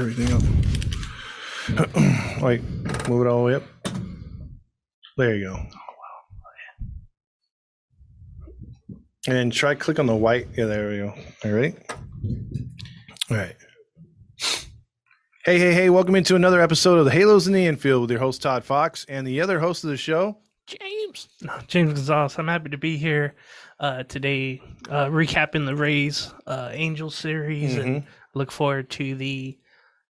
everything up. like, move it all the way up. There you go. And try click on the white. Yeah, there we go. All right. All right. Hey, hey, hey, welcome into another episode of the Halos in the Infield with your host Todd Fox and the other host of the show. James. James Gonzalez. I'm happy to be here uh, today, uh, recapping the Rays uh, Angels series, and look forward to the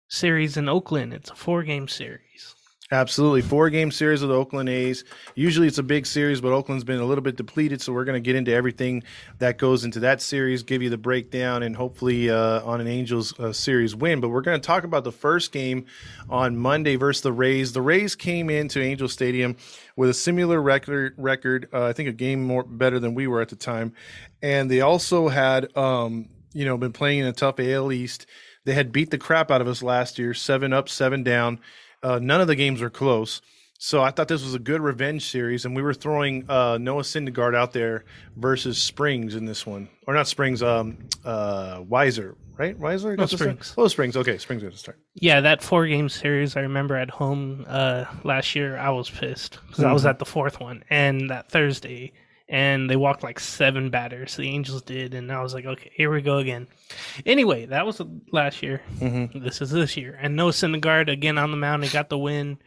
series in Oakland. It's a four game series. Absolutely. Four game series of the Oakland A's. Usually it's a big series, but Oakland's been a little bit depleted. So we're going to get into everything that goes into that series, give you the breakdown, and hopefully uh, on an Angels uh, series win. But we're going to talk about the first game on Monday versus the Rays. The Rays came into Angel Stadium with a similar record. Record, uh, I think a game more better than we were at the time, and they also had, um, you know, been playing in a tough AL East. They had beat the crap out of us last year, seven up, seven down. Uh, none of the games were close. So I thought this was a good revenge series, and we were throwing uh, Noah Syndergaard out there versus Springs in this one, or not Springs, um, uh, Weiser, right? Weiser, got to start? Springs. Oh, Springs. Okay, Springs got to start. Yeah, that four game series, I remember at home uh, last year, I was pissed because I was at the fourth one and that Thursday, and they walked like seven batters. The Angels did, and I was like, okay, here we go again. Anyway, that was last year. This is this year, and Noah Syndergaard again on the mound. He got the win.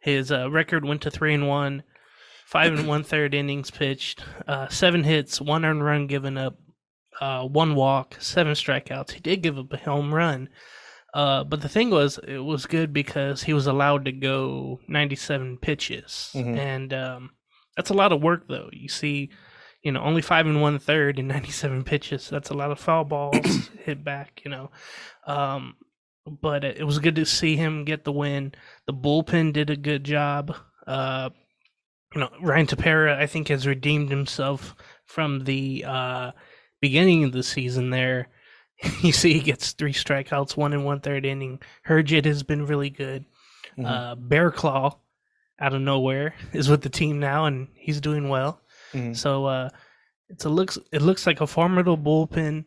His uh, record went to three and one, five and one third innings pitched, uh, seven hits, one earned run given up, uh, one walk, seven strikeouts. He did give up a home run. Uh, but the thing was, it was good because he was allowed to go 97 pitches, Mhm. and um, that's a lot of work. Though you see, you know, only five and one third in 97 pitches. That's a lot of foul balls hit back. You know, um, but it, it was good to see him get the win. The bullpen did a good job. Uh, you know, Ryan Tepera, I think, has redeemed himself from the uh, beginning of the season there. you see, he gets three strikeouts, one and one third inning. Herget has been really good. Mhm. Uh, Bear Claw, out of nowhere, is with the team now, and he's doing well. Mhm. So uh, it's a looks it looks like a formidable bullpen.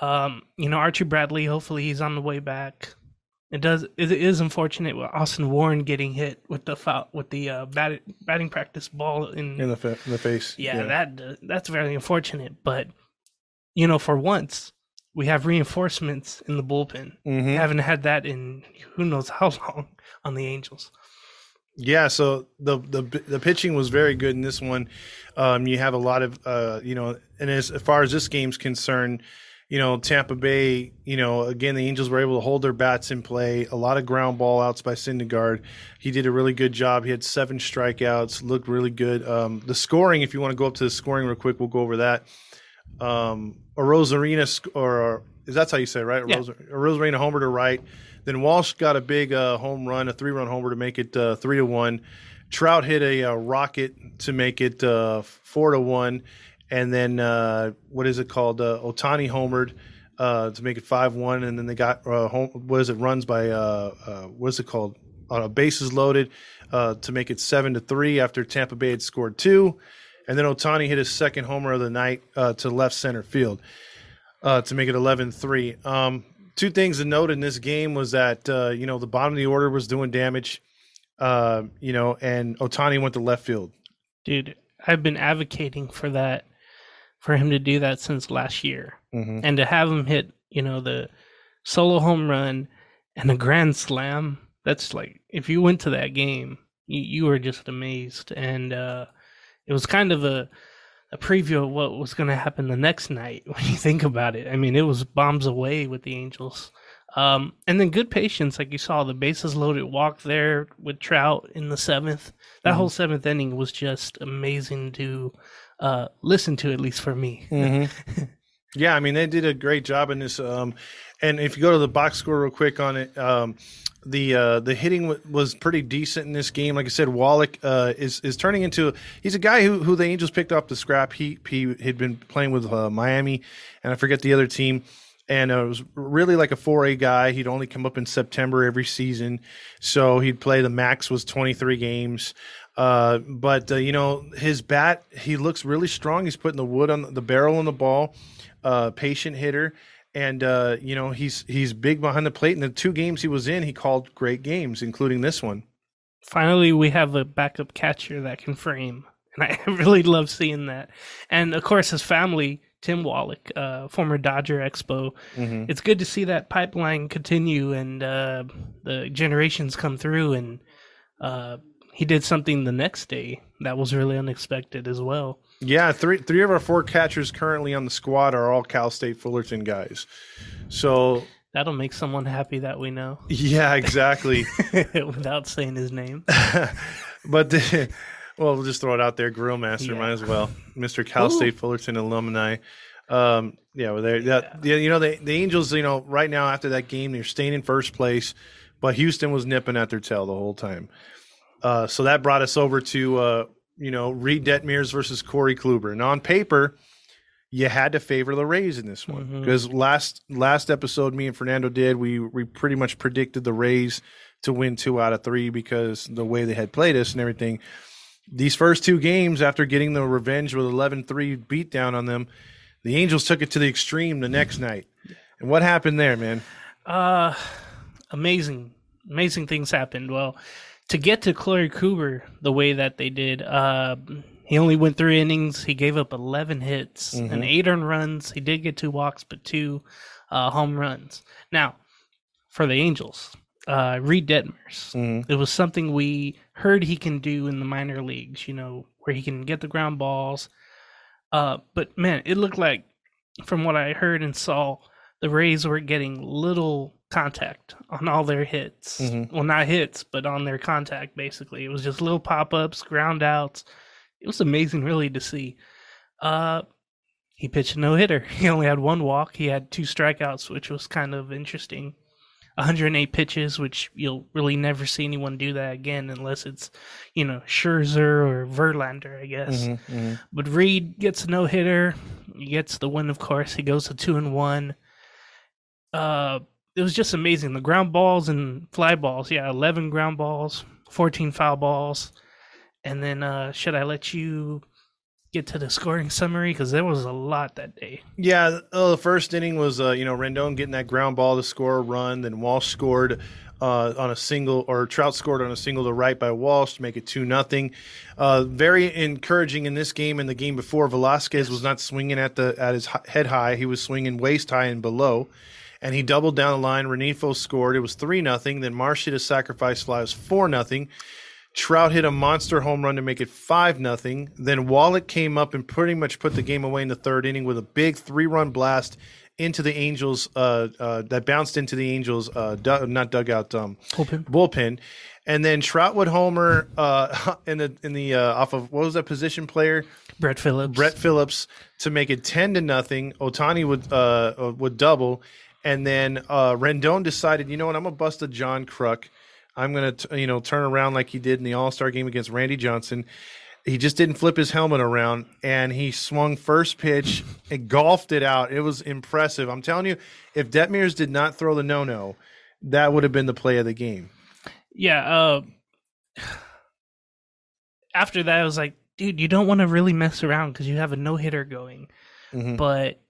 Um, you know, Archie Bradley. Hopefully, he's on the way back. It does. It is unfortunate with Austin Warren getting hit with the foul with the uh, bat, batting practice ball in. in the fa- in the face. yeah, that that's very unfortunate. But you know, for once, we have reinforcements in the bullpen. Mhm. Haven't had that in who knows how long on the Angels. Yeah, so the the the pitching was very good in this one. Um, you have a lot of uh, you know, and as, as far as this game's concerned, you know, Tampa Bay, you know, again the Angels were able to hold their bats in play. A lot of ground ball outs by Syndergaard. He did a really good job. He had seven strikeouts, looked really good. Um, the scoring, if you want to go up to the scoring real quick, we'll go over that. Um, Arozarena sc- or is that's how you say it, right? Yeah. Ros- Arozarena homer to right. Then Walsh got a big uh, home run, a three-run homer to make it uh, three to one. Trout hit a, uh rocket to make it uh, four to one, and then uh, what is it called? Uh, Ohtani homered to make it five one, and then they got home, what is it? Runs by what is it called? Uh, bases loaded to make it seven to three after Tampa Bay had scored two, and then Ohtani hit his second homer of the night to left center field to make it 11-3. Um, two things to note in this game was that uh, you know the bottom of the order was doing damage, uh, you know, and Ohtani went to left field. Dude, I've been advocating for that, for him to do that since last year. Mm-hmm. And to have him hit, you know, the solo home run and a grand slam, that's like, if you went to that game, you, you were just amazed. And uh, it was kind of a, a preview of what was going to happen the next night when you think about it. I mean, it was bombs away with the Angels. Um, and then good patience, like you saw the bases loaded walk there with Trout in the seventh. That Mhm. whole seventh inning was just amazing to uh, listen to, at least for me. Mm-hmm. yeah, I mean they did a great job in this. Um, and if you go to the box score real quick on it, um, the uh, the hitting w- was pretty decent in this game. Like I said, Wallach uh, is is turning into he's a guy who who the Angels picked up the scrap heap. He had been playing with uh, Miami, and I forget the other team. And uh, it was really like a 4A guy. He'd only come up in September every season, so he'd play. The max was 23 games. Uh, but uh, you know his bat, he looks really strong. He's putting the wood on the barrel on the ball. Uh, patient hitter, and uh, you know he's he's big behind the plate. In the two games he was in, he called great games, including this one. Finally, we have a backup catcher that can frame, and I really love seeing that. And of course, his family, Tim Wallach, uh, former Dodger Expo. Mm-hmm. It's good to see that pipeline continue and uh, the generations come through. And uh, he did something the next day that was really unexpected as well. Yeah, three three of our four catchers currently on the squad are all Cal State Fullerton guys. So That'll make someone happy that we know yeah, exactly. without saying his name. but the, well, we'll just throw it out there. Grill Master Yeah. might as well. Mr. Cal Ooh. State Fullerton alumni. Um, yeah, well, they're, that, yeah, you know, the, the Angels, you know, right now after that game, they're staying in first place, but Houston was nipping at their tail the whole time. Uh, so that brought us over to, uh, you know, Reid Detmers versus Corey Kluber. And on paper, you had to favor the Rays in this one because last last episode, me and Fernando did we we pretty much predicted the Rays to win two out of three because the way they had played us and everything. These first two games, after getting the revenge with 11 3 beatdown on them, the Angels took it to the extreme the next night. And what happened there, man? Uh, amazing, amazing things happened. Well, to get to Corey Kluber the way that they did, uh, he only went three innings. He gave up 11 hits and eight earned runs. He did get two walks, but two uh, home runs. Now, for the Angels, uh, Reid Detmers. Mhm. It was something we heard he can do in the minor leagues, you know, where he can get the ground balls. Uh, but man, it looked like, from what I heard and saw, the Rays were getting little contact on all their hits. Mhm. Well, not hits, but on their contact, basically. It was just little pop ups, ground outs. It was amazing, really, to see. Uh, he pitched a no hitter. He only had one walk. He had two strikeouts, which was kind of interesting. 108 pitches, which you'll really never see anyone do that again unless it's, you know, Scherzer or Verlander, I guess. Mhm, mhm. But Reid gets a no hitter. He gets the win, of course. He goes to two and one. Uh, it was just amazing. The ground balls and fly balls. Yeah, eleven ground balls, fourteen foul balls, and then uh, should I let you get to the scoring summary because there was a lot that day. Yeah, oh, the first inning was uh, you know Rendon getting that ground ball to score a run. Then Walsh scored uh, on a single, or Trout scored on a single to right by Walsh to make it two nothing. Uh, very encouraging in this game and the game before. Velazquez was not swinging at the at his head high; he was swinging waist high and below. And he doubled down the line. Rengifo scored. It was three nothing. Then Marsh hit a sacrifice fly. It was four nothing. Trout hit a monster home run to make it five nothing. Then Wallach came up and pretty much put the game away in the third inning with a big three run blast into the Angels uh, uh, that bounced into the Angels uh, du- not dugout um, Bullpen. bullpen. And then Troutwood homer uh, in the in the uh, off of what was that position player Brett Phillips. Brett Phillips to make it ten to nothing. Otani would uh, would double, and then uh, Rendon decided, you know what, I'm gonna bust a John Kruk. I'm gonna t- you know turn around like he did in the All Star game against Randy Johnson. He just didn't flip his helmet around, and he swung first pitch and golfed it out. It was impressive. I'm telling you, if Detmers did not throw the no no, that would have been the play of the game. Yeah. Uh, after that, I was like, dude, you don't want to really mess around because you have a no hitter going. Mhm. But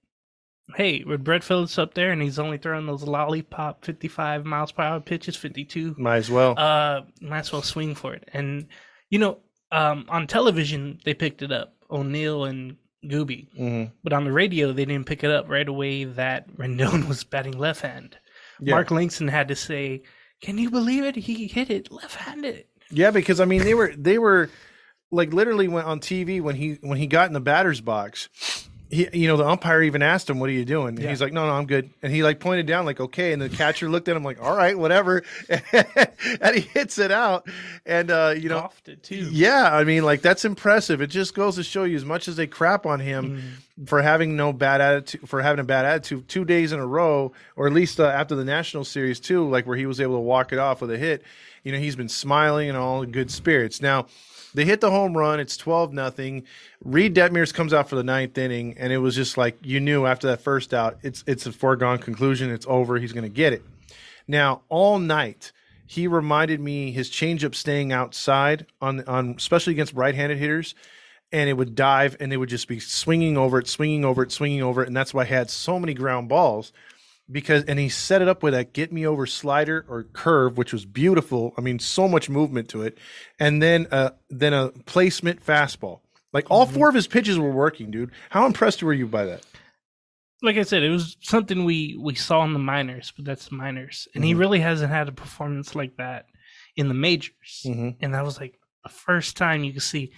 hey, with Brett Phillips up there and he's only throwing those lollipop 55 miles per hour pitches, 52, Might as well. uh, might as well swing for it. And, you know, um, on television, they picked it up, O'Neal and Gooby. Mhm. But on the radio, they didn't pick it up right away that Rendon was batting left hand. Yeah. Mark Langston had to say, Can you believe it? He hit it left handed. Yeah, because I mean they were they were like literally went on TV when he when he got in the batter's box. He, you know, the umpire even asked him, "What are you doing?" And Yeah. he's like, "No, no, I'm good." And he like pointed down, like, "Okay." And the catcher looked at him like, "All right, whatever." and he hits it out, and uh, you know, it too. yeah, I mean, like that's impressive. It just goes to show you, as much as they crap on him for having no bad attitude, for having a bad attitude two days in a row, or at least uh, after the national series too, like where he was able to walk it off with a hit. You know, he's been smiling and all in good spirits. Now, they hit the home run. It's twelve nothing. Reid Detmers comes out for the ninth inning, and it was just like you knew after that first out, it's it's a foregone conclusion. It's over. He's going to get it. Now, all night, he reminded me his changeup staying outside on on especially against right-handed hitters. and it would dive and they would just be swinging over it, swinging over it, swinging over it. And that's why I had so many ground balls because, and he set it up with that get me over slider or curve, which was beautiful. I mean, so much movement to it. And then, uh, then a placement fastball. Like all Mhm. four of his pitches were working, dude. How impressed were you by that? like I said, it was something we we saw in the minors, but that's the minors, and he Mhm. really hasn't had a performance like that in the majors. Mm-hmm. And that was like the first time you could see,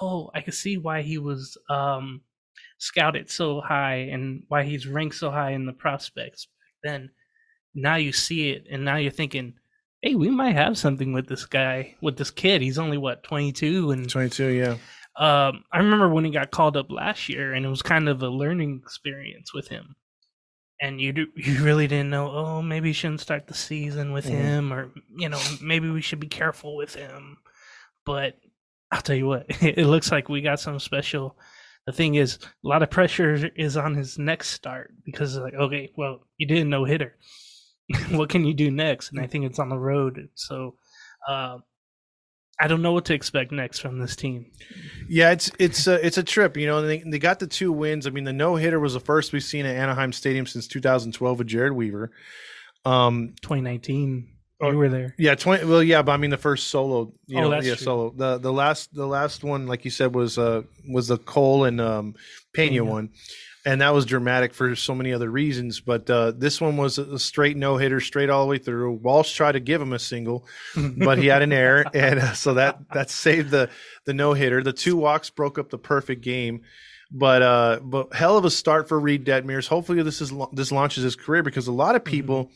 oh, I could see why he was um, scouted so high and why he's ranked so high in the prospects then. Now you see it, and now you're thinking, hey, we might have something with this guy, with this kid. He's only what 22, and 22, yeah. um, I remember when he got called up last year, and it was kind of a learning experience with him. And you do, you really didn't know. Oh, maybe you shouldn't start the season with Mhm. him, or you know, maybe we should be careful with him. But I'll tell you what, it looks like we got some special. The thing is, a lot of pressure is on his next start because it's like, okay, well, you didn't know hitter. what can you do next? And I think it's on the road. So, uh, I don't know what to expect next from this team. Yeah, it's it's a, it's a trip, you know. They they got the two wins. I mean, the no hitter was the first we've seen at Anaheim Stadium since 2012 with Jered Weaver. Um, 2019. Oh, you were there. yeah, 20. Well, yeah, but I mean the first solo. You Oh, know, that's yeah, true. solo. The the last the last one, like you said, was uh was the Cole and um Pena Pena. one, and that was dramatic for so many other reasons. But uh this one was a straight no hitter, straight all the way through. Walsh tried to give him a single, but he had an error, and uh, so that that saved the the no hitter. The two walks broke up the perfect game. But uh, but hell of a start for Reid Detmers. Hopefully this is this launches his career because a lot of people,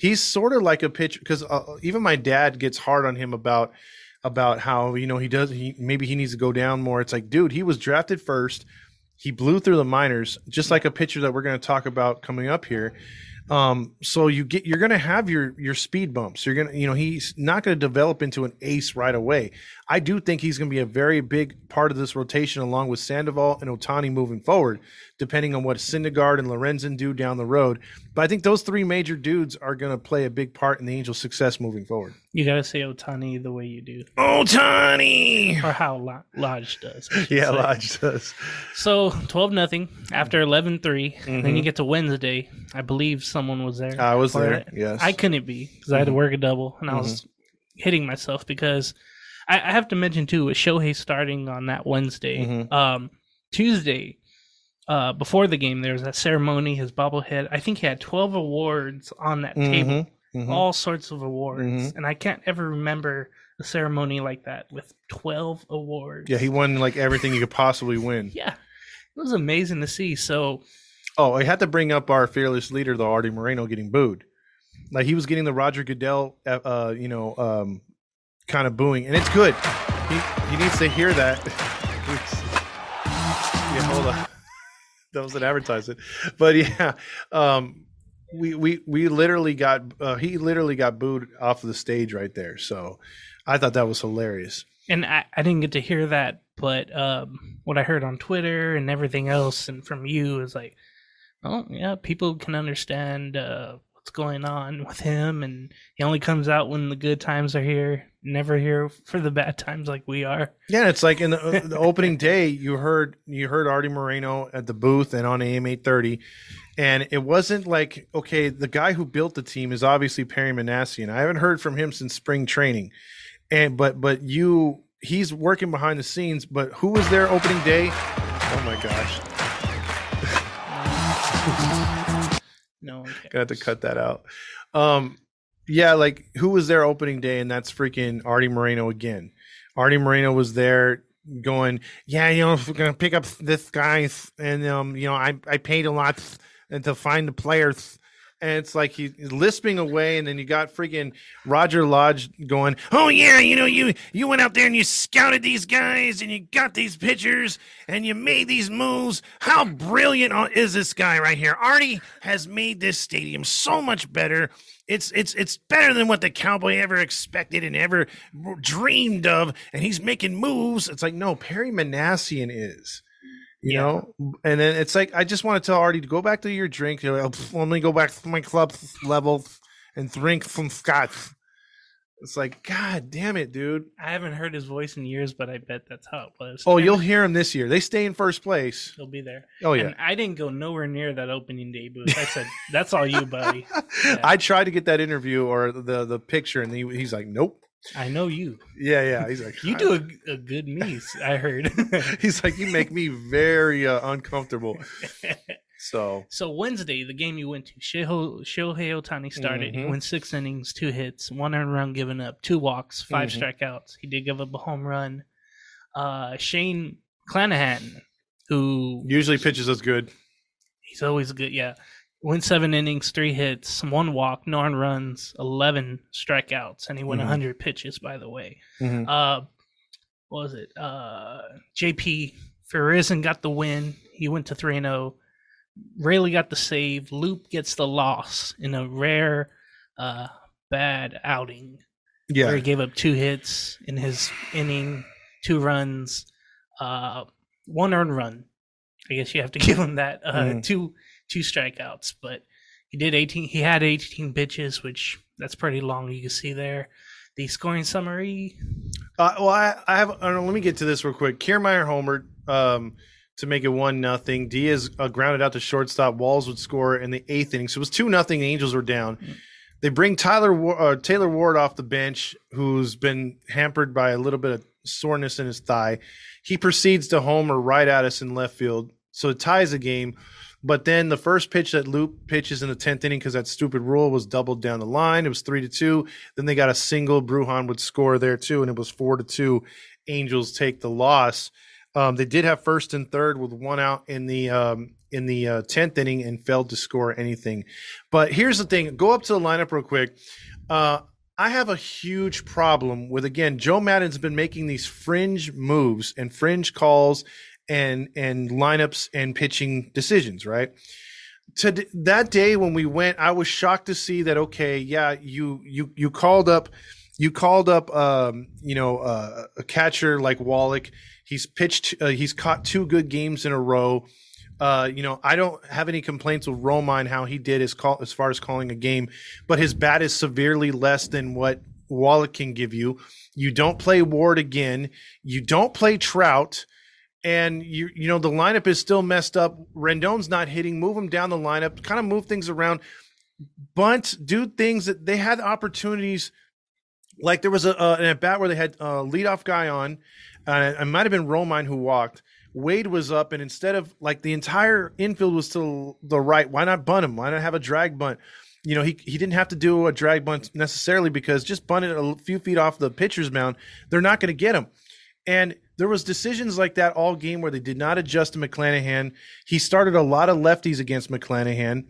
he's sort of like a pitcher. Because uh, even my dad gets hard on him about about how you know he does he maybe he needs to go down more. It's like, dude, he was drafted first. He blew through the minors, just like a pitcher that we're going to talk about coming up here. Um, so you get you're going to have your your speed bumps. You're going to you know he's not going to develop into an ace right away. I do think he's going to be a very big part of this rotation along with Sandoval and Ohtani moving forward, depending on what Syndergaard and Lorenzen do down the road. But I think those three major dudes are going to play a big part in the Angels' success moving forward. You gotta say Ohtani the way you do, Ohtani. or how Lo- Lodge does. Yeah, say. Lodge does. So twelve nothing after 11-3. Then you Mhm. get to Wednesday. I believe someone was there. I was there. Yes. I couldn't be because I had to Mhm. work a double, and I was hitting myself because I, I have to mention too with Shohei starting on that Wednesday. Mhm. Um, Tuesday, uh, before the game, there was that ceremony. His bobblehead. I think he had twelve awards on that table. Mhm. Mhm. all sorts of awards, Mhm. and I can't ever remember a ceremony like that with twelve awards. Yeah, he won like everything you could possibly win. yeah, it was amazing to see. So Oh, I had to bring up our fearless leader, though, Artie Moreno, getting booed. Like he was getting the Roger Goodell, uh, uh, you know, um, kind of booing, and it's good. He he needs to hear that. yeah, hold on. That was an advertisement, but yeah, um, we we we literally got uh, he literally got booed off of the stage right there. So I thought that was hilarious. and I, I didn't get to hear that, but um, what I heard on Twitter and everything else, and from you is like, oh yeah, people can understand uh, what's going on with him, and he only comes out when the good times are here, never here for the bad times like we are. Yeah, it's like in the, the opening day, you heard you heard Artie Moreno at the booth and on AM eight thirty, and it wasn't like okay, the guy who built the team is obviously Perry Minasian. I haven't heard from him since spring training, and but but you he's working behind the scenes. But who was there opening day? Oh my gosh, No, one cares. gonna have to cut that out. Um, yeah, like who was there opening day, and that's freaking Artie Moreno again. Artie Moreno was there going, yeah, you know, we're gonna pick up this guy, and um, you know, I I paid a lot to find the players. And it's like he's lisping away, and then you got freaking Roger Lodge going, "Oh yeah, you know you you went out there and you scouted these guys, and you got these pitchers, and you made these moves. How brilliant is this guy right here? Artie has made this stadium so much better. It's it's it's better than what the cowboy ever expected and ever dreamed of, and he's making moves. It's like no, Perry Minasian is." You Yeah. know, and then it's like I just want to tell Artie to go back to your drink. You're like, "Oh, let me go back to my club level and drink some scotch. It's like, God damn it, dude. I haven't heard his voice in years, but I bet that's how it was. Oh, you'll hear him this year. They stay in first place. he'll be there. Oh yeah. And I didn't go nowhere near that opening day booth. I said, "That's all you, buddy. I tried to get that interview or the the picture, and he, he's like, "Nope." I know you. Yeah, yeah. He's like, You do a, a good Mies." I heard. He's like, you make me very uh, uncomfortable. So so Wednesday, the game you went to, Shohei, Shohei Ohtani started. He Mhm. went six innings, two hits, one earned run given up, two walks, 5 Mhm. strikeouts. He did give up a home run. Uh, Shane Clanahan, who usually pitches us good. He's always good. Yeah. Went seven innings, three hits, one walk, nine runs, 11 strikeouts, and he went Mhm. 100 pitches, by the way. Mhm. Uh, what was it? Uh, JP Feyereisen got the win. He went to 3 0. Raley got the save. Loup gets the loss in a rare, uh, bad outing where Yeah, he gave up two hits in his inning, two runs, uh, one earned run. I guess you have to give him that. Uh, Mhm. Two two strikeouts, but he did eighteen. He had eighteen pitches, which that's pretty long. You can see there. The scoring summary. Uh, well, I, I have. Uh, let me get to this real quick. Kiermaier homered um, to make it one nothing. Diaz uh, grounded out to shortstop. Walls would score in the eighth inning, so it was two nothing. The Angels were down. They bring Tyler uh, Taylor Ward off the bench, who's been hampered by a little bit of soreness in his thigh. He proceeds to homer right at us in left field, so it ties the game. But then the first pitch that Loup pitches in the tenth inning because that stupid rule was doubled down the line. It was three to two. Then they got a single. Bruján would score there too, and it was four to two. Angels take the loss. Um, they did have first and third with one out in the um, in the uh, tenth inning and failed to score anything. But here's the thing: go up to the lineup real quick. Uh, I have a huge problem with again. Joe Maddon's been making these fringe moves and fringe calls and and lineups and pitching decisions. Right to that day when we went, I was shocked to see that. Okay, yeah, you you you called up. You called up, um, you know, uh, a catcher like Wallach. He's pitched. Uh, he's caught two good games in a row. Uh, you know, I don't have any complaints with Romine how he did his call as far as calling a game, but his bat is severely less than what Wallach can give you. You don't play Ward again. You don't play Trout, and you you know the lineup is still messed up. Rendon's not hitting. Move him down the lineup. Kind of move things around. Bunt, do things that they had opportunities. Like there was a an at bat where they had a leadoff guy on, uh, it might have been Romine who walked. Wade was up, and instead of like the entire infield was to the right, why not bunt him? Why not have a drag bunt? You know, he he didn't have to do a drag bunt necessarily because just bunting a few feet off the pitcher's mound, they're not going to get him. And there was decisions like that all game where they did not adjust to McClanahan. He started a lot of lefties against McClanahan.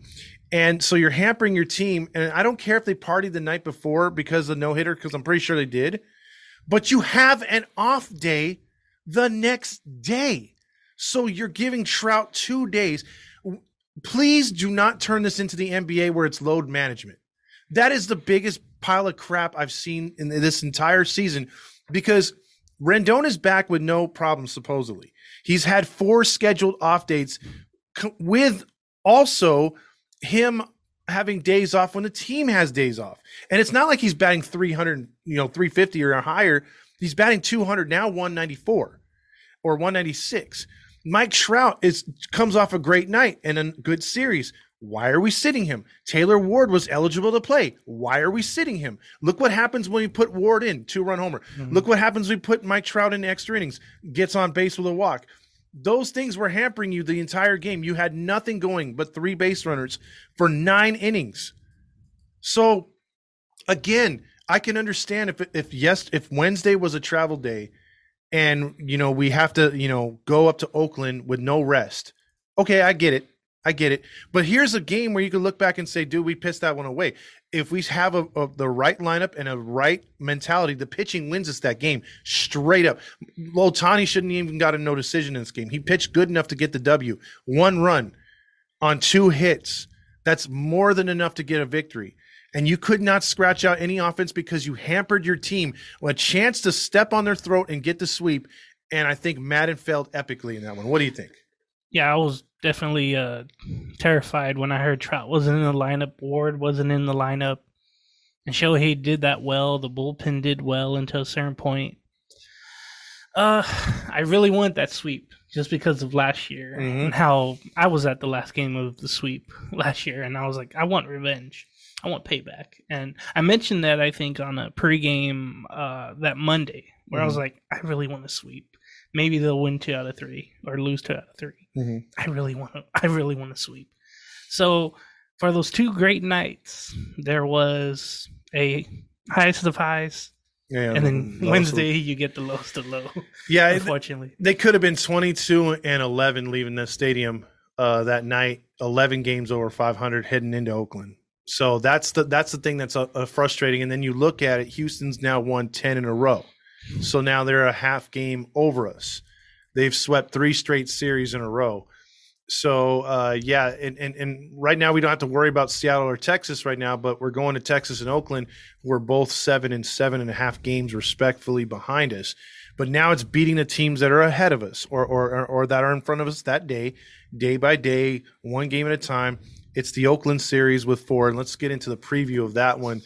And so you're hampering your team. And I don't care if they partied the night before because of no hitter, because I'm pretty sure they did. But you have an off day the next day. So you're giving Trout two days. Please do not turn this into the NBA where it's load management. That is the biggest pile of crap I've seen in this entire season because Rendon is back with no problem, supposedly. He's had four scheduled off dates with also him having days off when the team has days off. And it's not like he's batting 300, you know, 350 or higher. He's batting 200 now, 194 or 196. Mike Trout is comes off a great night and a good series. Why are we sitting him? Taylor Ward was eligible to play. Why are we sitting him? Look what happens when we put Ward in, two run homer. Mm-hmm. Look what happens when we put Mike Trout in extra innings, gets on base with a walk. Those things were hampering you the entire game. You had nothing going but three base runners for nine innings. So, again, I can understand if if yes, if Wednesday was a travel day, and you know we have to you know go up to Oakland with no rest. Okay, I get it. I get it. But here's a game where you can look back and say, dude, we pissed that one away. If we have a, a, the right lineup and a right mentality, the pitching wins us that game straight up. Lotani shouldn't even got a no decision in this game. He pitched good enough to get the W. One run on two hits. That's more than enough to get a victory. And you could not scratch out any offense because you hampered your team a chance to step on their throat and get the sweep. And I think Maddon failed epically in that one. What do you think? Yeah, I was definitely uh, terrified when I heard Trout wasn't in the lineup. Ward wasn't in the lineup. And Shohei did that well. The bullpen did well until a certain point. Uh, I really want that sweep just because of last year Mhm. and how I was at the last game of the sweep last year, and I was like, I want revenge. I want payback. And I mentioned that I think on a pregame uh, that Monday, where I was Mhm. like, I really want to sweep. Maybe they'll win two out of three or lose two out of 3 Mhm. I really want to. I really want to sweep. So for those two great nights, there was a highest of highs, Yeah, and then Wednesday you get the lowest of low. Yeah, unfortunately, they could have been 22 and 11 leaving the stadium uh, that night 11 games over 500 heading into oakland so that's the that's the thing that's uh, frustrating and then you look at it houston's now won 10 in a row so now they're a half game over us they've swept three straight series in a row so uh, yeah and, and and right now we don't have to worry about seattle or texas right now but we're going to texas and oakland we're both seven and seven and a half games respectfully behind us but now it's beating the teams that are ahead of us or, or, or, or that are in front of us that day, day by day, one game at a time. It's the Oakland series with four. And let's get into the preview of that one.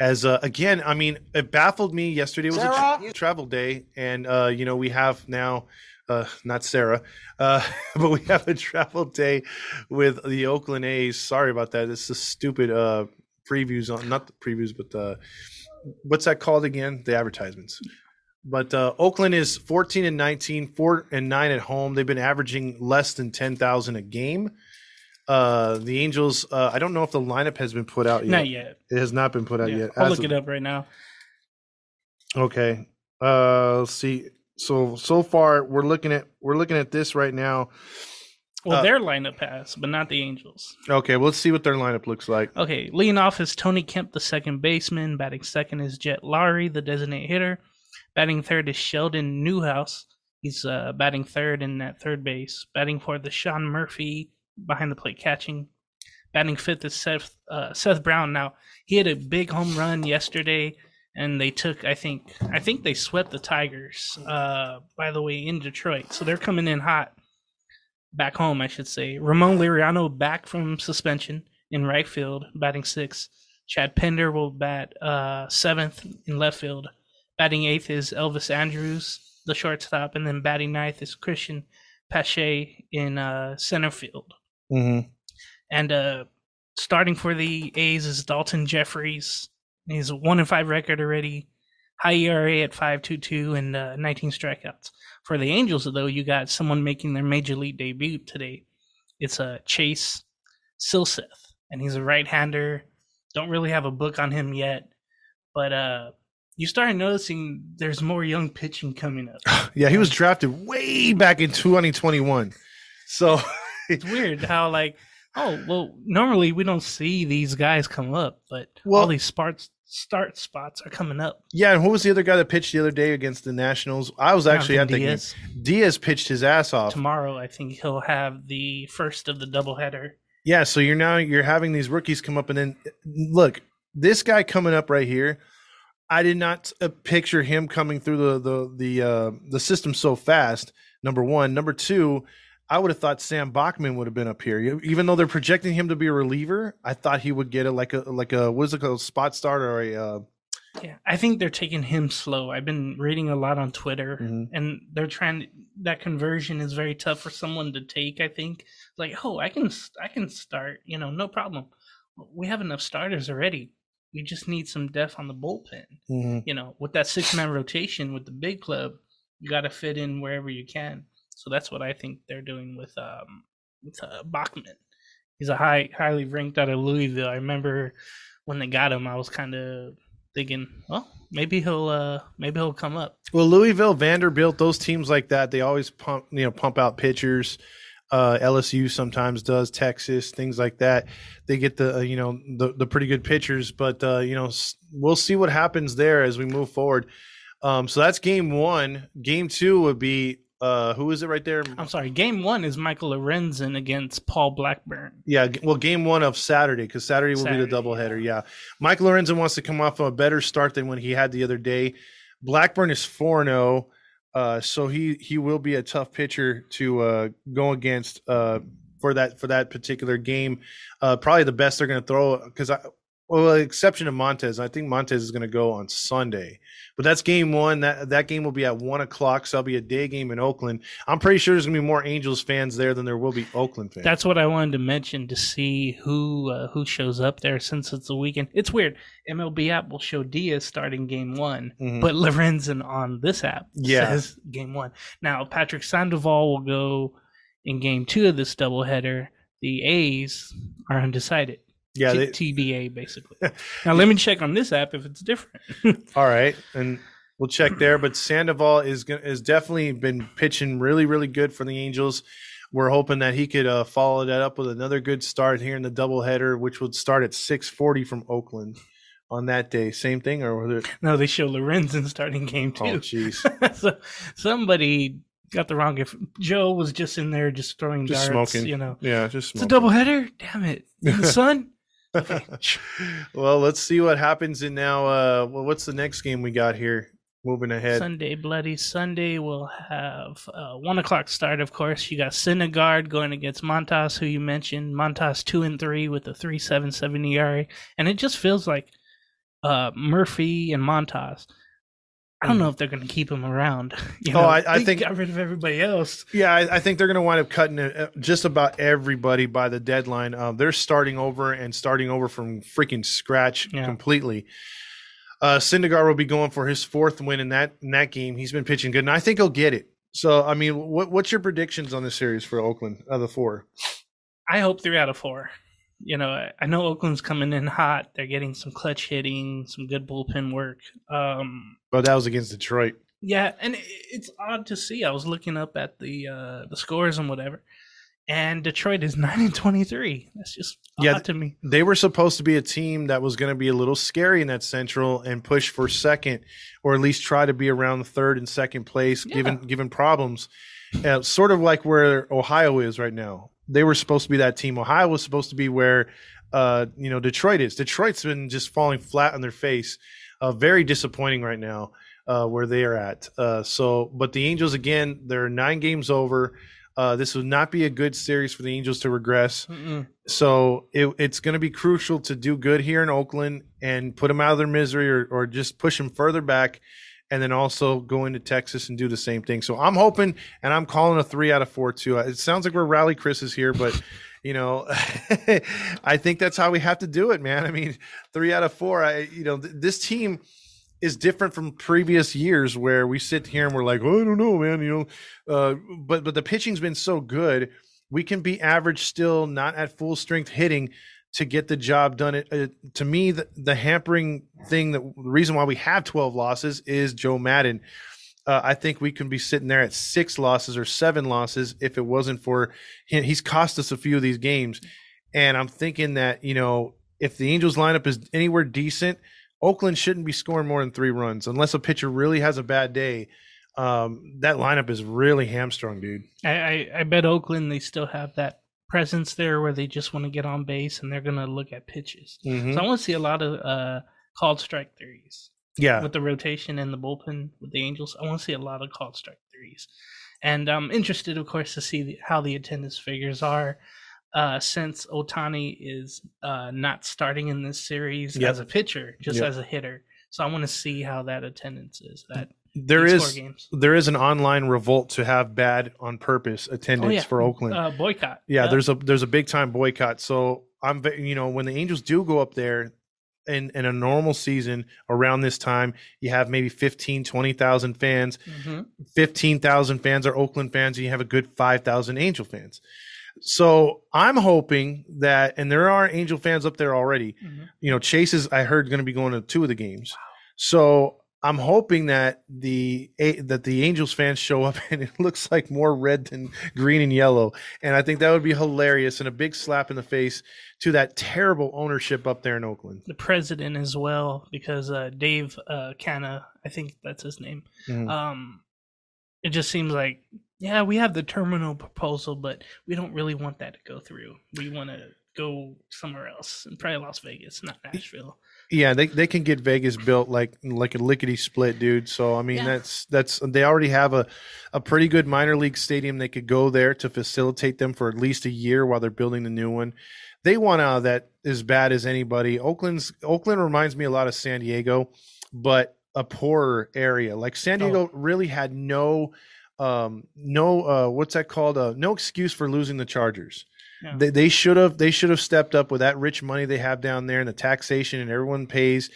As uh, again, I mean, it baffled me. Yesterday was a tra- travel day, and uh, you know we have now, uh, not Sarah, uh, but we have a travel day with the Oakland A's. Sorry about that. It's a stupid uh, previews on not the previews, but the what's that called again? The advertisements. But uh, Oakland is 14 and 19, 4 and 9 at home. They've been averaging less than 10,000 a game. Uh, the Angels, uh, I don't know if the lineup has been put out yet. not yet. It has not been put out Yeah, yet. I'll As look of- it up right now. Okay. Uh, let's see. So so far we're looking at we're looking at this right now. Well, Uh, their lineup has, but not the Angels. Okay, well, let's see what their lineup looks like. Okay, leading off is Tony Kemp, the second baseman. Batting second is Jed Lowrie, the designated hitter. Batting third is Sheldon Newhouse. He's uh, batting third in that third base. Batting fourth is Sean Murphy behind the plate catching. Batting fifth is Seth uh, Seth Brown. Now he had a big home run yesterday, and they took I think I think they swept the Tigers. Uh, by the way, in Detroit, so they're coming in hot. Back home, I should say. Ramon Laureano back from suspension in right field, batting sixth. Chad Pinder will bat uh, seventh in left field. Batting eighth is Elvis Andrus, the shortstop, and then batting ninth is Cristian Pache in uh, center field. Mm-hmm. And uh, starting for the A's is Daulton Jefferies. He's a one and five record already. High ERA at five two two and uh, 19 strikeouts. For the Angels, though, you got someone making their major league debut today. It's uh, Chase Silseth, and he's a right-hander. Don't really have a book on him yet, but uh, you start noticing there's more young pitching coming up. Yeah, he was drafted way back in 2021. So It's weird how like, oh well, normally we don't see these guys come up, but Well- all these spots start spots are coming up. yeah, and who was the other guy that pitched the other day against the Nationals? I was actually Jhonathan the Diaz. Diaz pitched his ass off. tomorrow. I think he'll have the first of the doubleheader. Yeah, so you're now you're having these rookies come up, and then look, this guy coming up right here. I did not uh, picture him coming through the the the uh, the system so fast. Number one, number two, I would have thought Sam Bachman would have been up here, even though they're projecting him to be a reliever. I thought he would get a like a like a what is it called, spot start or a uh, Yeah, I think they're taking him slow. I've been reading a lot on Twitter, Mhm. and they're trying. That conversion is very tough for someone to take. I think like, oh, I can, I can start. You know, no problem. We have enough starters already. We just need some depth on the bullpen. you know, with that six man rotation with the big club, you got to fit in wherever you can. So that's what I think they're doing with um with uh, Bachman. He's a high highly ranked out of Louisville. I remember when they got him, I was kind of thinking, well, maybe he'll uh maybe he'll come up. Well, Louisville, Vanderbilt, those teams like that, they always pump, you know, pump out pitchers. Uh, LSU sometimes does, Texas, things like that. They get the, uh, you know, the, the pretty good pitchers, but uh, you know, we'll see what happens there as we move forward. Um, so that's game one. Game two would be uh, who is it right there? I'm sorry. Game one is Michael Lorenzen against Paul Blackburn. Yeah, well, game one of Saturday because Saturday will Saturday, be the doubleheader. Yeah, Mike Lorenzen wants to come off of a better start than when he had the other day. Blackburn is four zero, uh, so he he will be a tough pitcher to uh, go against uh, for that for that particular game. Uh, probably the best they're going to throw because I Well, exception of Montas. I think Montas is going to go on Sunday, but that's game one. That that game will be at one o'clock, so that'll be a day game in Oakland. I'm pretty sure there's going to be more Angels fans there than there will be Oakland fans. That's what I wanted to mention to see who uh, who shows up there since it's a weekend. It's weird. MLB app will show Diaz starting game one, Mhm. but Lorenzen on this app Yeah. says game one. Now Patrick Sandoval will go in game two of this doubleheader. The A's are undecided. Yeah. They, TBA basically. now let me check on this app if it's different. all right, and we'll check there. But Sandoval is is definitely been pitching really really good for the Angels. We're hoping that he could uh, follow that up with another good start here in the doubleheader, which would start at 6:40 from Oakland on that day. Same thing, or was it? no, they show Lorenzen starting game two. Oh, jeez. so somebody got the wrong. If Joe was just in there just throwing Just darts, smoking. you know, Yeah, just it's a smoking. doubleheader. Damn it, the sun. Well, let's see what happens in now. Uh, well, what's the next game we got here? Moving ahead. Sunday, Bloody Sunday, we'll have uh, one o'clock start. Of course, you got Syndergaard going against Montas, who you mentioned. Montas two and three with a three seven seven ERA, and it just feels like uh, Murphy and Montas. I don't know if they're going to keep him around. You. Oh, know, I- I they think- got rid of everybody else. Yeah, I, I think they're going to wind up cutting uh, just about everybody by the deadline. Um, they're starting over and starting over from freaking scratch Yeah. completely. Uh, Syndergaard will be going for his fourth win in that in that game. He's been pitching good, and I think he'll get it. So, I mean, what what's your predictions on this series for Oakland of the four? I hope three out of four. You know, I, I know Oakland's coming in hot. They're getting some clutch hitting, some good bullpen work. Um, Well, that was against Detroit. yeah, and it's odd to see. I was looking up at the uh, the scores and whatever, and Detroit is nine and twenty three. That's just odd Yeah, to me. they were supposed to be a team that was going to be a little scary in that central and push for second or at least try to be around third and second place Yeah. given given problems uh, sort of like where ohio is right now they were supposed to be that team ohio was supposed to be where uh, you know detroit is detroit's been just falling flat on their face uh, very disappointing right now uh, where they are at uh, so but the angels again they're nine games over uh, this would not be a good series for the angels to regress Mm-mm. so it, it's going to be crucial to do good here in Oakland and put them out of their misery or, or just push them further back and then also go into Texas and do the same thing. So I'm hoping and I'm calling a three out of four too. It sounds like we're rally Chris's here, but you know, I think that's how we have to do it, man. I mean, three out of four, I, you know, th- this team is different from previous years where we sit here and we're like, oh, I don't know, man, you know, uh, but, but the pitching's been so good we can be average still, not at full strength hitting to get the job done. It, to me, the, the hampering thing, that the reason why we have 12 losses is Joe Maddon. Uh, I think we can be sitting there at six losses or seven losses if it wasn't for him. He's cost us a few of these games. And I'm thinking that, you know, if the Angels lineup is anywhere decent, Oakland shouldn't be scoring more than three runs unless a pitcher really has a bad day. Um, that lineup is really hamstrung, dude. I, I I bet Oakland they still have that presence there where they just want to get on base and they're gonna look at pitches. Mhm. So I want to see a lot of uh, called strike threes. Yeah. with the rotation and the bullpen with the Angels. I want to see a lot of called strike threes, and I'm interested, of course, to see the, how the attendance figures are. Uh, since Ohtani is uh, not starting in this series Yep. as a pitcher, just Yep. as a hitter, so I want to see how that attendance is. That There is there is an online revolt to have bad on purpose attendance Oh, yeah. for Oakland. uh, boycott. yeah, Yep. there's a there's a big time boycott. So I'm you know when the Angels do go up there in in a normal season around this time, you have maybe 15 20,000 fans. Mhm. 15,000 fans are Oakland fans and you have a good 5,000 Angel fans. So I'm hoping that and there are Angel fans up there already Mhm. you know, Chase is I heard going to be going to two of the games. So I'm hoping that the that the Angels fans show up and it looks like more red than green and yellow, and I think that would be hilarious and a big slap in the face to that terrible ownership up there in Oakland. the president as well, because uh, Dave uh, Canna, I think that's his name. Mhm. Um, it just seems like yeah, we have the terminal proposal, but we don't really want that to go through. We want to go somewhere else, and probably Las Vegas, not Nashville. Yeah, they they can get Vegas built like like a lickety split, dude. So I mean, Yeah. that's that's they already have a a pretty good minor league stadium. They could go there to facilitate them for at least a year while they're building the new one. They want out of that as bad as anybody. Oakland's Oakland reminds me a lot of San Diego, but a poorer area. Like San Oh. Diego really had no um no uh what's that called uh no excuse for losing the chargers Yeah. they, they should have they should have stepped up with that rich money they have down there and the taxation and everyone pays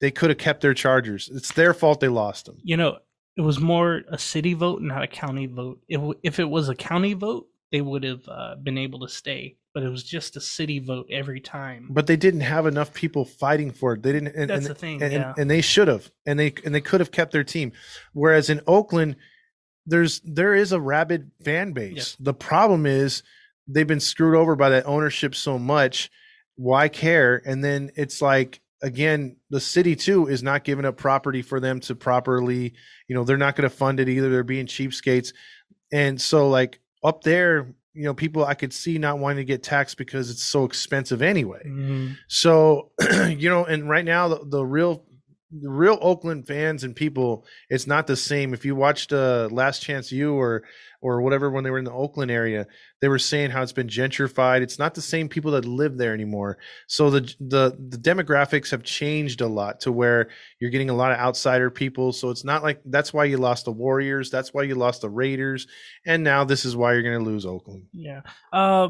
they could have kept their chargers it's their fault they lost them You know, it was more a city vote, not a county vote. If if it was a county vote, they would have uh, been able to stay. But it was just a city vote every time. but they didn't have enough people fighting for it they didn't and, That's and, the thing. and, yeah. and they should have and they and they could have kept their team whereas in oakland there's there is a rabid fan base the problem is they've been screwed over by that ownership so much why care and then it's like again the city too is not giving up property for them to properly you know they're not going to fund it either they're being cheapskates and so like up there you know people i could see not wanting to get taxed because it's so expensive anyway Mhm. so, you know, and right now the, the real the real Oakland fans and people, it's not the same. If you watched uh, Last Chance U or or whatever when they were in the Oakland area, they were saying how it's been gentrified. It's not the same people that live there anymore. So the the the demographics have changed a lot to where you're getting a lot of outsider people. So it's not like that's why you lost the Warriors, that's why you lost the Raiders, and now this is why you're going to lose Oakland. Yeah. Uh,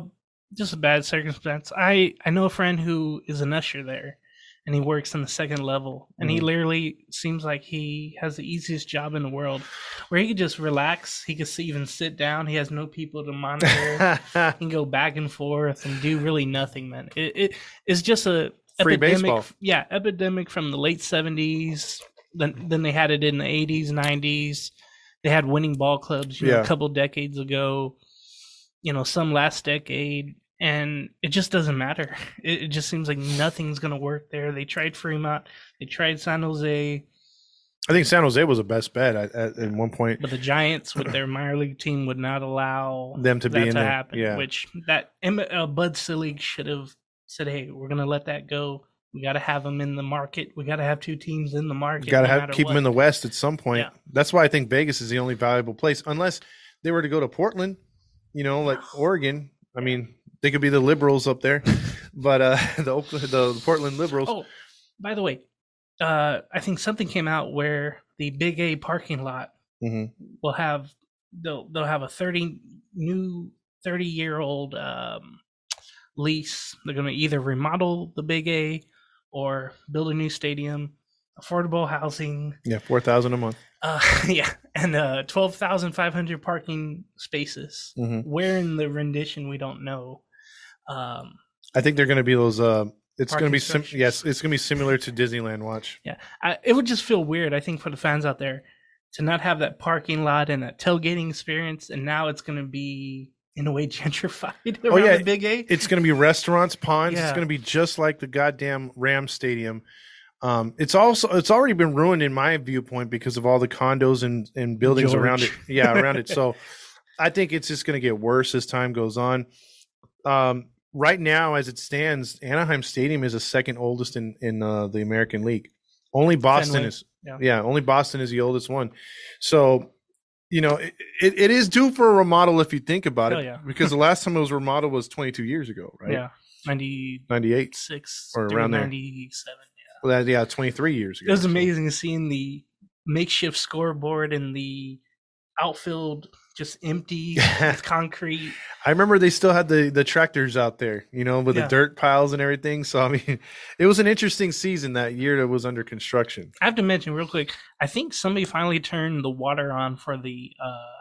just a bad circumstance. I I know a friend who is an usher there, and he works on the second level, and he Mhm. literally seems like he has the easiest job in the world, where he could just relax. He could even sit down. He has no people to monitor. he can go back and forth and do really nothing. Man, it, it it's just a Free epidemic. baseball. Yeah, epidemic from the late seventies. Then then they had it in the eighties, nineties. They had winning ball clubs, you know, Yeah. a couple decades ago. You know, some last decade, and it just doesn't matter. It, it just seems like nothing's gonna work there. They tried Fremont, they tried San Jose, I think San Jose was the best bet at, at, at one point. but the Giants with their minor league team would not allow Them to be in to there, happen. yeah. Which that uh, Bud Selig should have said, "Hey, we're gonna let that go. We got to have them in the market. We got to have two teams in the market. Got to no have keep them in the West at some point. Yeah. That's why I think Vegas is the only valuable place, unless they were to go to Portland. You know, like Oregon. I mean, they could be the liberals up there, but uh, the Oakland, the Portland liberals. Oh, by the way, uh, I think something came out where the Big A parking lot Mhm. will have they'll they'll have a thirty new thirty year old um, lease. They're going to either remodel the Big A or build a new stadium, affordable housing. Yeah, four thousand a month. Uh, yeah, and uh, twelve thousand five hundred parking spaces. Mhm. Where in the rendition we don't know. Um, I think they're going to be those. Uh, it's going to be sim- yes, it's going to be similar to Disneyland. Watch. I, it would just feel weird, I think, for the fans out there to not have that parking lot and that tailgating experience, and now it's going to be in a way gentrified around Oh, yeah, the Big A. It's going to be restaurants, ponds. It's going to be just like the goddamn Ram Stadium. Um, it's also it's already been ruined in my viewpoint because of all the condos and, and buildings around it. Yeah, around it. So I think it's just going to get worse as time goes on. Um, right now, as it stands, Anaheim Stadium is the second oldest in in uh, the American League. Only Boston Fenway. is Yeah. yeah. only Boston is the oldest one. So you know it, it, it is due for a remodel if you think about Hell it yeah. because the last time it was remodeled was 22 years ago right Yeah, ninety 98 six Or around there. ninety seven. well, that, yeah 23 years ago It was So- amazing seeing the makeshift scoreboard and the outfield just empty with concrete. i remember they still had the the tractors out there you know with Yeah. the dirt piles and everything so i mean it was an interesting season that year that was under construction I have to mention real quick. I think somebody finally turned the water on for the uh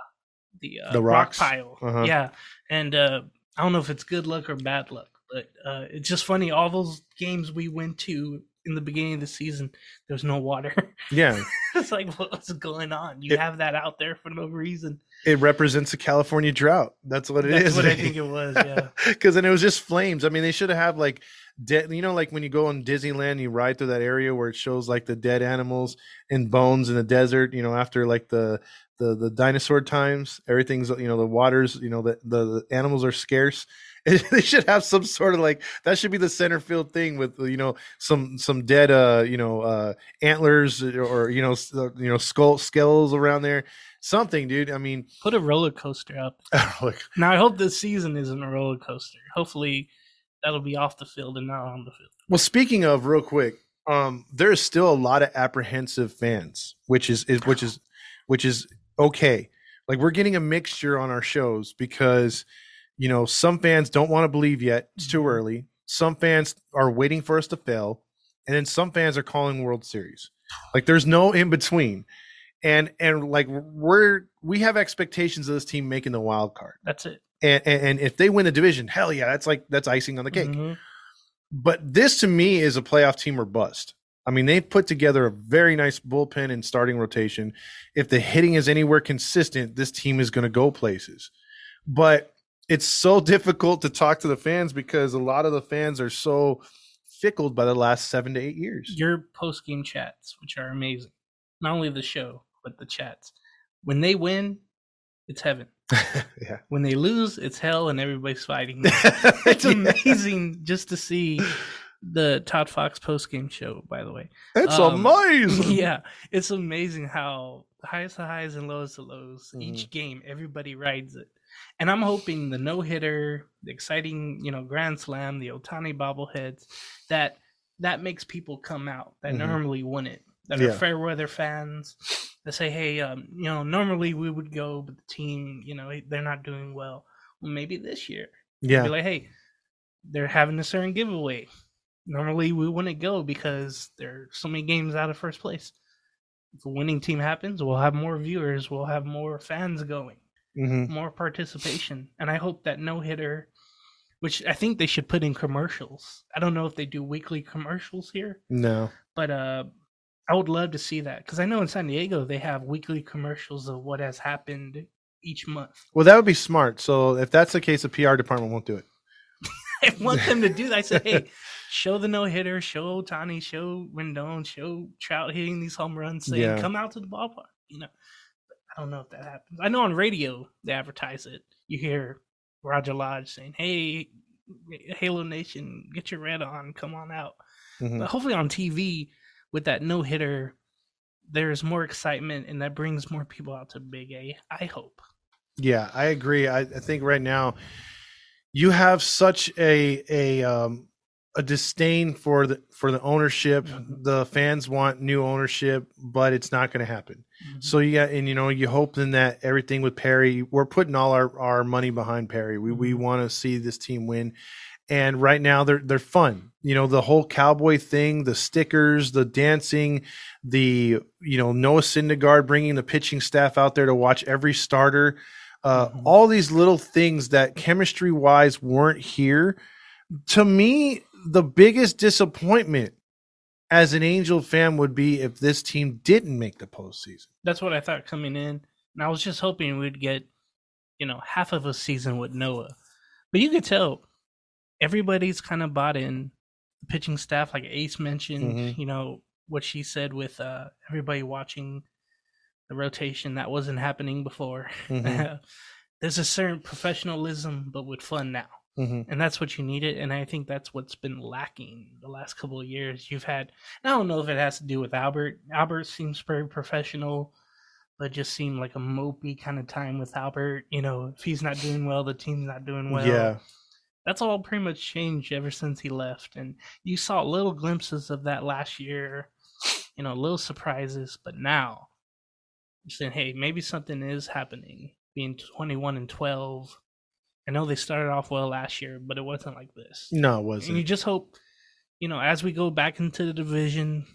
the uh, The rock pile. Uh-huh. Yeah, and uh I don't know if it's good luck or bad luck, but uh it's just funny. All those games we went to in the beginning of the season, there's no water. yeah it's like what's going on? You It- have that out there for no reason. it represents the california drought that's what it That's is. what I think it was. Yeah. because then it was just flames. I mean, they should have had like dead. You know, like when you go on Disneyland, you ride through that area where it shows like the dead animals and bones in the desert. You know, after like the the the dinosaur times. Everything's you know the waters. You know the the, the animals are scarce. they should have some sort of like that should be the center field thing with you know some some dead uh you know uh antlers or you know uh, you know skull skulls around there. Something dude. I mean put a roller coaster up. Like, now i hope this season isn't a roller coaster. Hopefully that'll be off the field and not on the field. Well speaking of real quick um there's still a lot of apprehensive fans which is, is which is which is okay. Like we're getting a mixture on our shows because you know, some fans don't want to believe yet. It's too mm-hmm. early. Some fans are waiting for us to fail. And then some fans are calling World Series. Like there's no in between. And and like we're we have expectations of this team making the wild card. That's it. And and, and if they win the division, hell yeah, that's like that's icing on the cake. Mm-hmm. But this to me is a playoff team or bust. I mean, they've put together a very nice bullpen and starting rotation. If the hitting is anywhere consistent, this team is going to go places. But it's so difficult to talk to the fans because a lot of the fans are so fickled by the last seven to eight years. Your post game chats, which are amazing, not only the show but the chats. When they win, it's heaven. yeah. When they lose, it's hell, and everybody's fighting. it's amazing yeah. just to see the Todd Fox post game show. By the way, it's um, amazing. Yeah, it's amazing how highest the highs and lowest the lows. Mm-hmm. Each game, everybody rides it. And I'm hoping the no hitter, the exciting, you know, grand slam, the Ohtani bobbleheads, that that makes people come out that mm-hmm. normally wouldn't, that yeah. are fair weather fans, that say, hey, um, you know, normally we would go, but the team, you know, they're not doing well. Well, maybe this year, yeah, be like, hey, they're having a certain giveaway. Normally we wouldn't go because there's so many games out of first place. If a winning team happens, we'll have more viewers, we'll have more fans going mm-hmm. more participation. And I hope that no hitter, which I think they should put in commercials. I don't know if they do weekly commercials here. No. But uh I would love to see that because I know in San Diego they have weekly commercials of what has happened each month. Well, that would be smart. So if that's the case, the PR department won't do it. I want them to do that. I said, hey, show the no hitter, show Ohtani, show Rendon, show Trout hitting these home runs, saying, yeah. come out to the ballpark. You know, I don't know if that happens. I know on radio they advertise it. You hear Roger Lodge saying, "Hey, Halo Nation, get your red on, come on out." Mm-hmm. But hopefully on TV with that no hitter, there's more excitement and that brings more people out to Big A. I hope. Yeah, I agree. I, I think right now you have such a a um, a disdain for the for the ownership. Mm-hmm. The fans want new ownership, but it's not going to happen. Mm-hmm. So you got, and you know, you hope then that everything with Perry, we're putting all our, our money behind Perry. We we mm-hmm. want to see this team win. And right now they're they're fun. You know, the whole cowboy thing, the stickers, the dancing, the you know Noah Syndergaard bringing the pitching staff out there to watch every starter. Uh, mm-hmm. All these little things that chemistry wise weren't here. To me, the biggest disappointment as an Angel fan would be if this team didn't make the postseason. That's what I thought coming in. And I was just hoping we'd get, you know, half of a season with Noah. But you could tell everybody's kind of bought in the pitching staff, like Ace mentioned, mm-hmm. you know, what she said with uh, everybody watching the rotation that wasn't happening before. Mm-hmm. There's a certain professionalism, but with fun now. Mm-hmm. And that's what you needed. And I think that's what's been lacking the last couple of years. You've had, I don't know if it has to do with Albert. Albert seems very professional, but just seemed like a mopey kind of time with Albert. You know, if he's not doing well, the team's not doing well. Yeah. That's all pretty much changed ever since he left. And you saw little glimpses of that last year, you know, little surprises. But now, you're saying, hey, maybe something is happening. Being 21 and 12 I know they started off well last year, but it wasn't like this. No, it wasn't. And you just hope, you know, as we go back into the division,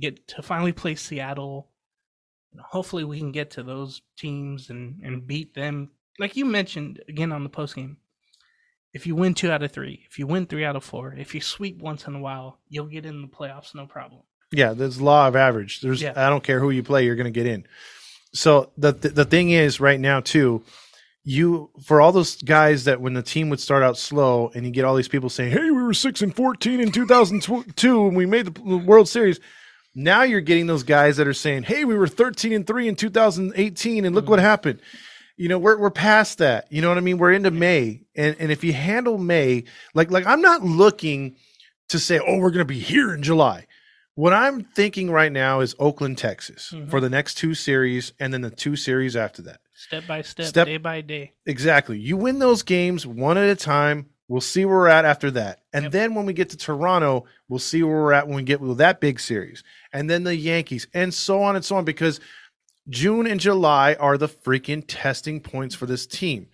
get to finally play Seattle. Hopefully, we can get to those teams and and beat them. Like you mentioned again on the post game, if you win two out of three, if you win three out of four, if you sweep once in a while, you'll get in the playoffs, no problem. Yeah, there's law of average. There's yeah. I don't care who you play, you're going to get in. So the, the the thing is right now too you for all those guys that when the team would start out slow and you get all these people saying, "Hey, we were six and fourteen in two thousand two and we made the World Series." Now you're getting those guys that are saying, "Hey, we were 13 and three in 2018, and look what happened." You know, we're we're past that. You know what I mean? We're into May, and and if you handle May, like like I'm not looking to say, "Oh, we're going to be here in July." What I'm thinking right now is Oakland, Texas, Mhm. for the next two series, and then the two series after that. Step by step, Step- day by day. Exactly. You win those games one at a time. We'll see where we're at after that. And Yep. then when we get to Toronto, we'll see where we're at when we get with that big series. And then the Yankees and so on and so on because June and July are the freaking testing points for this team.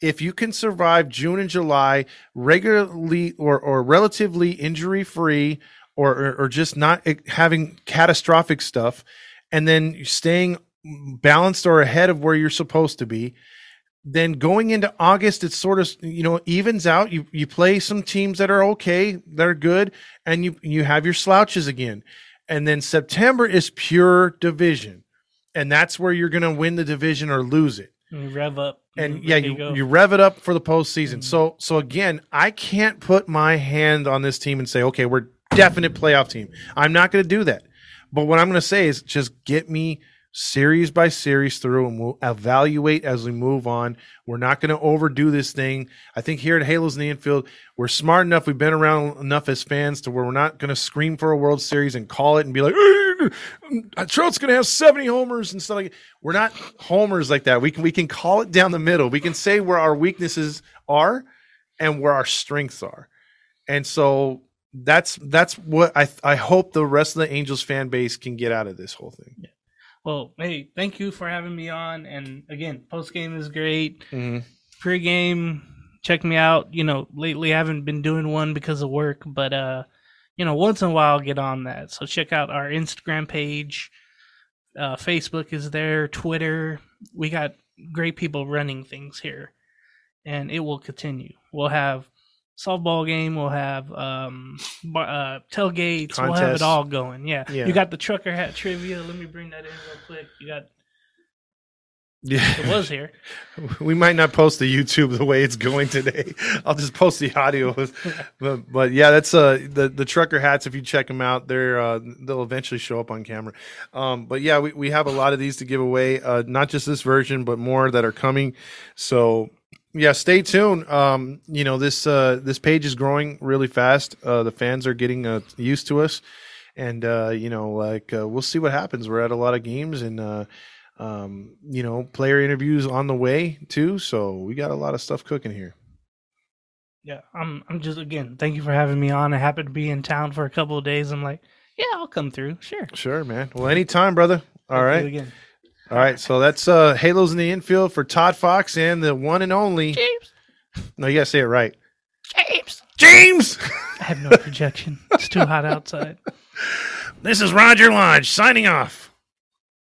If you can survive June and July regularly or, or relatively injury free or, or, or just not having catastrophic stuff and then staying balanced or ahead of where you're supposed to be, then going into August, it's sort of you know evens out. You you play some teams that are okay, that are good, and you you have your slouches again. And then September is pure division, and that's where you're going to win the division or lose it. You rev up. And yeah, ready you, you rev it up for the postseason. Mhm. So so again, I can't put my hand on this team and say, okay, we're definite playoff team. I'm not going to do that. But what I'm going to say is just get me series by series through and we'll evaluate as we move on. We're not going to overdo this thing. I think here at Halos in the infield, we're smart enough. We've been around enough as fans to where we're not going to scream for a World Series and call it and be like, "Eh, Trout's going to have 70 homers and stuff like. We're not homers like that. We can, we can call it down the middle. We can say where our weaknesses are and where our strengths are. And so that's, that's what I, I hope the rest of the Angels fan base can get out of this whole thing. Well, hey, thank you for having me on. And again, post game is great. Mhm. Pre game, check me out. You know, lately I haven't been doing one because of work, but uh, you know, once in a while I'll get on that. So check out our Instagram page. Uh, Facebook is there, Twitter. We got great people running things here, and it will continue. We'll have softball game. We'll have um, bar, uh, tailgates. We'll have it all going. Yeah. Yeah. You got the trucker hat trivia. Let me bring that in real quick. You got Yeah. it was here. we might not post the YouTube the way it's going today. I'll just post the audio. but, but yeah, that's uh the the trucker hats. If you check them out, they're uh, they'll eventually show up on camera. Um, but yeah, we, we have a lot of these to give away. Uh, not just this version, but more that are coming. So yeah, stay tuned. Um, you know this uh this page is growing really fast. Uh, the fans are getting uh, used to us, and uh, you know like uh, we'll see what happens. We're at a lot of games and. Uh, um, you know, player interviews on the way too. So we got a lot of stuff cooking here. Yeah, I'm. I'm just again. Thank you for having me on. I happened to be in town for a couple of days. I'm like, yeah, I'll come through. Sure. Sure, man. Well, anytime, brother. All Thank you right. Again, All right. So that's uh Halos in the infield for Todd Fox and the one and only. James. No, you gotta say it right. James. James. I have no projection. It's too hot outside. this is Roger Lodge signing off.